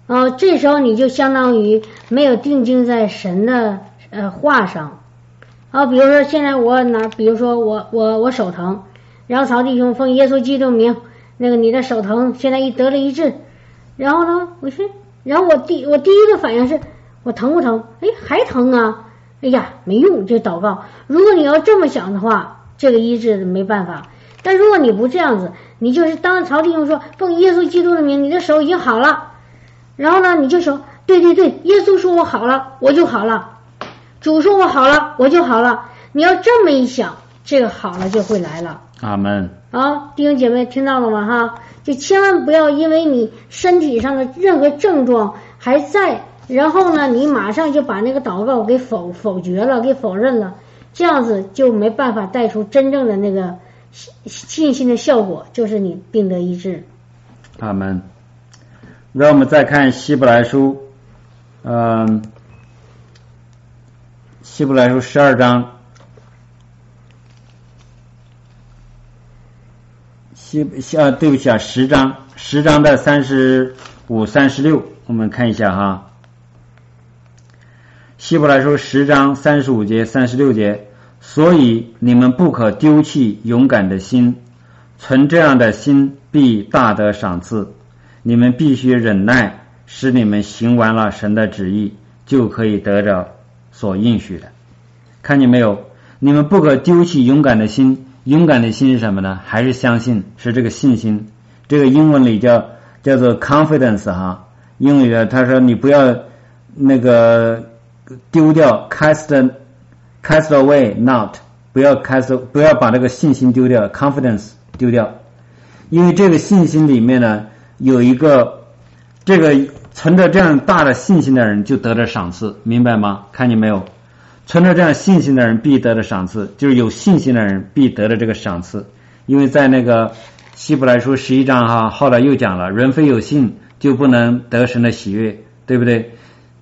哦，这时候你就相当于没有定睛在神的。呃，话上，啊，比如说现在我哪，比如说我我我手疼，然后曹弟兄奉耶稣基督名，那个你的手疼现在一得了一治，然后呢，我说，然后我第我第一个反应是，我疼不疼？哎，还疼啊！哎呀，没用，这祷告。如果你要这么想的话，这个医治没办法。但如果你不这样子，你就是当曹弟兄说奉耶稣基督的名，你的手已经好了，然后呢，你就说，对对对，耶稣说我好了，我就好了。主说我好了，我就好了。你要这么一想，这个好了就会来了。阿门。啊，弟兄姐妹听到了吗？哈，就千万不要因为你身体上的任何症状还在，然后呢，你马上就把那个祷告给否否决了，给否认了，这样子就没办法带出真正的那个信信心的效果，就是你病得医治。阿门。让我们再看希伯来书，嗯。希伯来书十二章，西西啊，对不起啊，十章十章的三十五、三十六，我们看一下哈。希伯来书十章三十五节、三十六节，所以你们不可丢弃勇敢的心，存这样的心必大得赏赐。你们必须忍耐，使你们行完了神的旨意，就可以得着。所应许的，看见没有？你们不可丢弃勇敢的心。勇敢的心是什么呢？还是相信，是这个信心。这个英文里叫叫做 confidence 哈。英语他说你不要那个丢掉 cast cast away not 不要 cast 不要把这个信心丢掉，confidence 丢掉，因为这个信心里面呢有一个这个存着这样大的信心的人就得了赏赐，明白吗？看见没有？存着这样信心的人必得的赏赐，就是有信心的人必得的这个赏赐，因为在那个希伯来书十一章哈，后来又讲了，人非有信就不能得神的喜悦，对不对？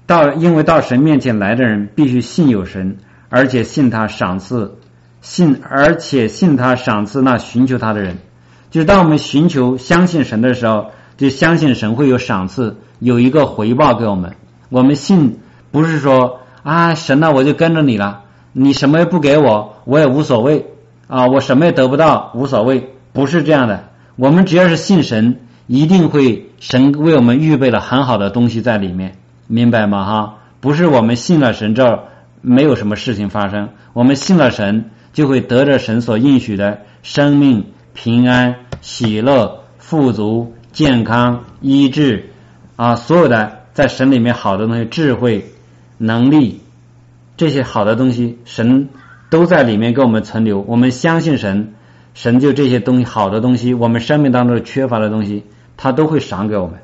到因为到神面前来的人必须信有神，而且信他赏赐，信而且信他赏赐那寻求他的人。就是当我们寻求相信神的时候，就相信神会有赏赐，有一个回报给我们。我们信不是说。啊，神呐，我就跟着你了，你什么也不给我，我也无所谓啊，我什么也得不到，无所谓，不是这样的。我们只要是信神，一定会神为我们预备了很好的东西在里面，明白吗？哈，不是我们信了神这没有什么事情发生，我们信了神就会得着神所应许的生命、平安、喜乐、富足、健康、医治啊，所有的在神里面好的东西，智慧。能力这些好的东西，神都在里面给我们存留。我们相信神，神就这些东西好的东西，我们生命当中缺乏的东西，他都会赏给我们。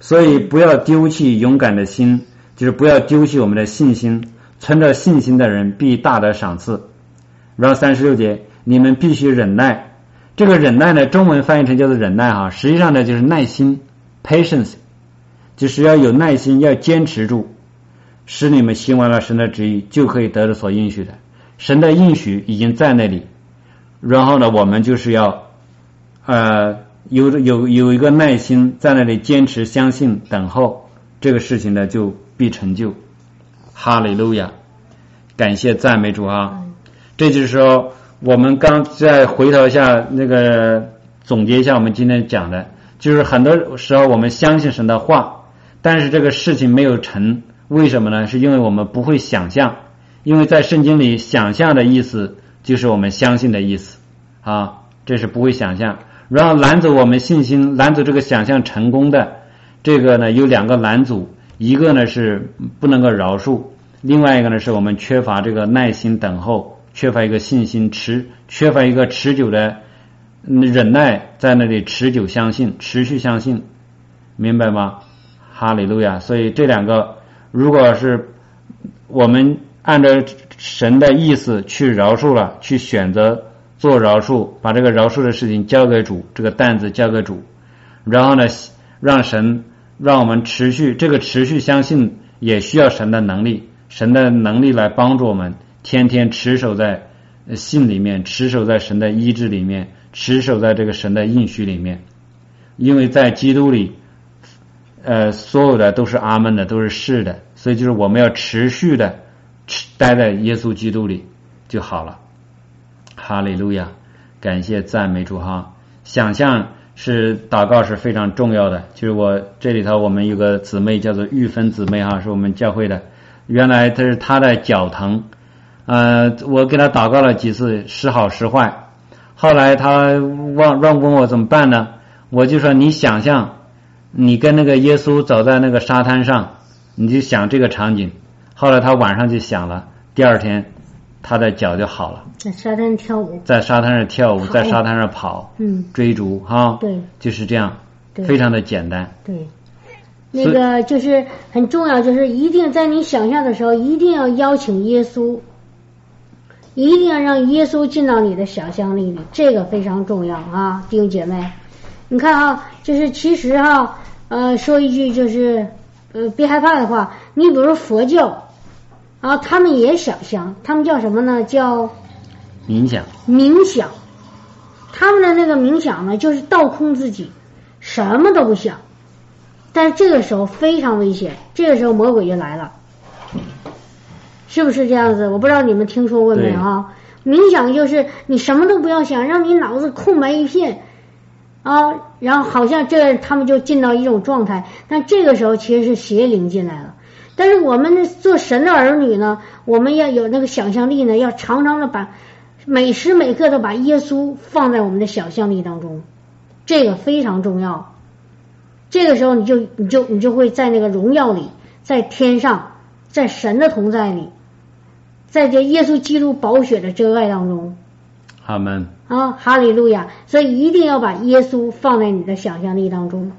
所以不要丢弃勇敢的心，就是不要丢弃我们的信心。存着信心的人必大得赏赐。然后三十六节，你们必须忍耐。这个忍耐呢，中文翻译成叫做忍耐哈，实际上呢就是耐心，patience，就是要有耐心，要坚持住。使你们行完了神的旨意，就可以得着所应许的。神的应许已经在那里，然后呢，我们就是要呃有有有一个耐心在那里坚持相信等候这个事情呢，就必成就。哈利路亚，感谢赞美主啊！这就是说，我们刚再回头一下那个总结一下我们今天讲的，就是很多时候我们相信神的话，但是这个事情没有成。为什么呢？是因为我们不会想象，因为在圣经里，想象的意思就是我们相信的意思啊，这是不会想象。然后拦阻我们信心，拦阻这个想象成功的这个呢，有两个拦阻，一个呢是不能够饶恕，另外一个呢是我们缺乏这个耐心等候，缺乏一个信心持，缺乏一个持久的忍耐，在那里持久相信，持续相信，明白吗？哈利路亚！所以这两个。如果是我们按照神的意思去饶恕了，去选择做饶恕，把这个饶恕的事情交给主，这个担子交给主，然后呢，让神让我们持续这个持续相信，也需要神的能力，神的能力来帮助我们，天天持守在信里面，持守在神的医治里面，持守在这个神的应许里面，因为在基督里。呃，所有的都是阿门的，都是是的，所以就是我们要持续的待在耶稣基督里就好了。哈利路亚，感谢赞美主哈。想象是祷告是非常重要的，就是我这里头我们有个姊妹叫做玉芬姊妹哈，是我们教会的。原来她是她的脚疼，呃，我给她祷告了几次，时好时坏。后来她问问问我怎么办呢？我就说你想象。你跟那个耶稣走在那个沙滩上，你就想这个场景。后来他晚上就想了，第二天他的脚就好了。在沙滩跳舞，在沙滩上跳舞，在沙滩上跑，嗯，追逐哈，对，就是这样，非常的简单。对，那个就是很重要，就是一定在你想象的时候，一定要邀请耶稣，一定要让耶稣进到你的想象力里，这个非常重要啊，弟兄姐妹。你看啊，就是其实哈，呃，说一句就是，呃，别害怕的话，你比如说佛教，啊，他们也想象，他们叫什么呢？叫冥想。冥想，他们的那个冥想呢，就是倒空自己，什么都不想。但是这个时候非常危险，这个时候魔鬼就来了，是不是这样子？我不知道你们听说过没有啊？冥想就是你什么都不要想，让你脑子空白一片。啊，然后好像这他们就进到一种状态，但这个时候其实是邪灵进来了。但是我们做神的儿女呢，我们要有那个想象力呢，要常常的把每时每刻的把耶稣放在我们的想象力当中，这个非常重要。这个时候你就你就你就会在那个荣耀里，在天上，在神的同在里，在这耶稣基督宝血的真爱当中。阿门。啊，哈利路亚！所以一定要把耶稣放在你的想象力当中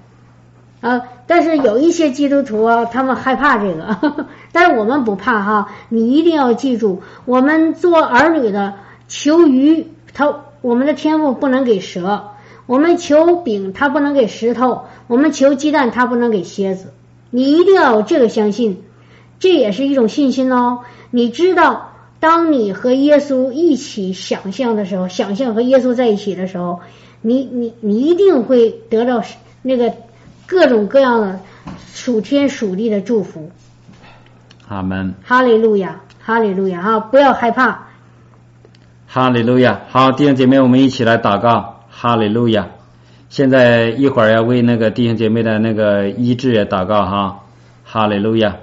啊。但是有一些基督徒啊，他们害怕这个，*laughs* 但是我们不怕哈。你一定要记住，我们做儿女的求鱼，他我们的天赋不能给蛇；我们求饼，他不能给石头；我们求鸡蛋，他不能给蝎子。你一定要有这个相信，这也是一种信心哦。你知道。当你和耶稣一起想象的时候，想象和耶稣在一起的时候，你你你一定会得到那个各种各样的属天属地的祝福。阿门。哈利路亚，哈利路亚啊！不要害怕。哈利路亚，好，弟兄姐妹，我们一起来祷告。哈利路亚。现在一会儿要为那个弟兄姐妹的那个医治也祷告哈。哈利路亚。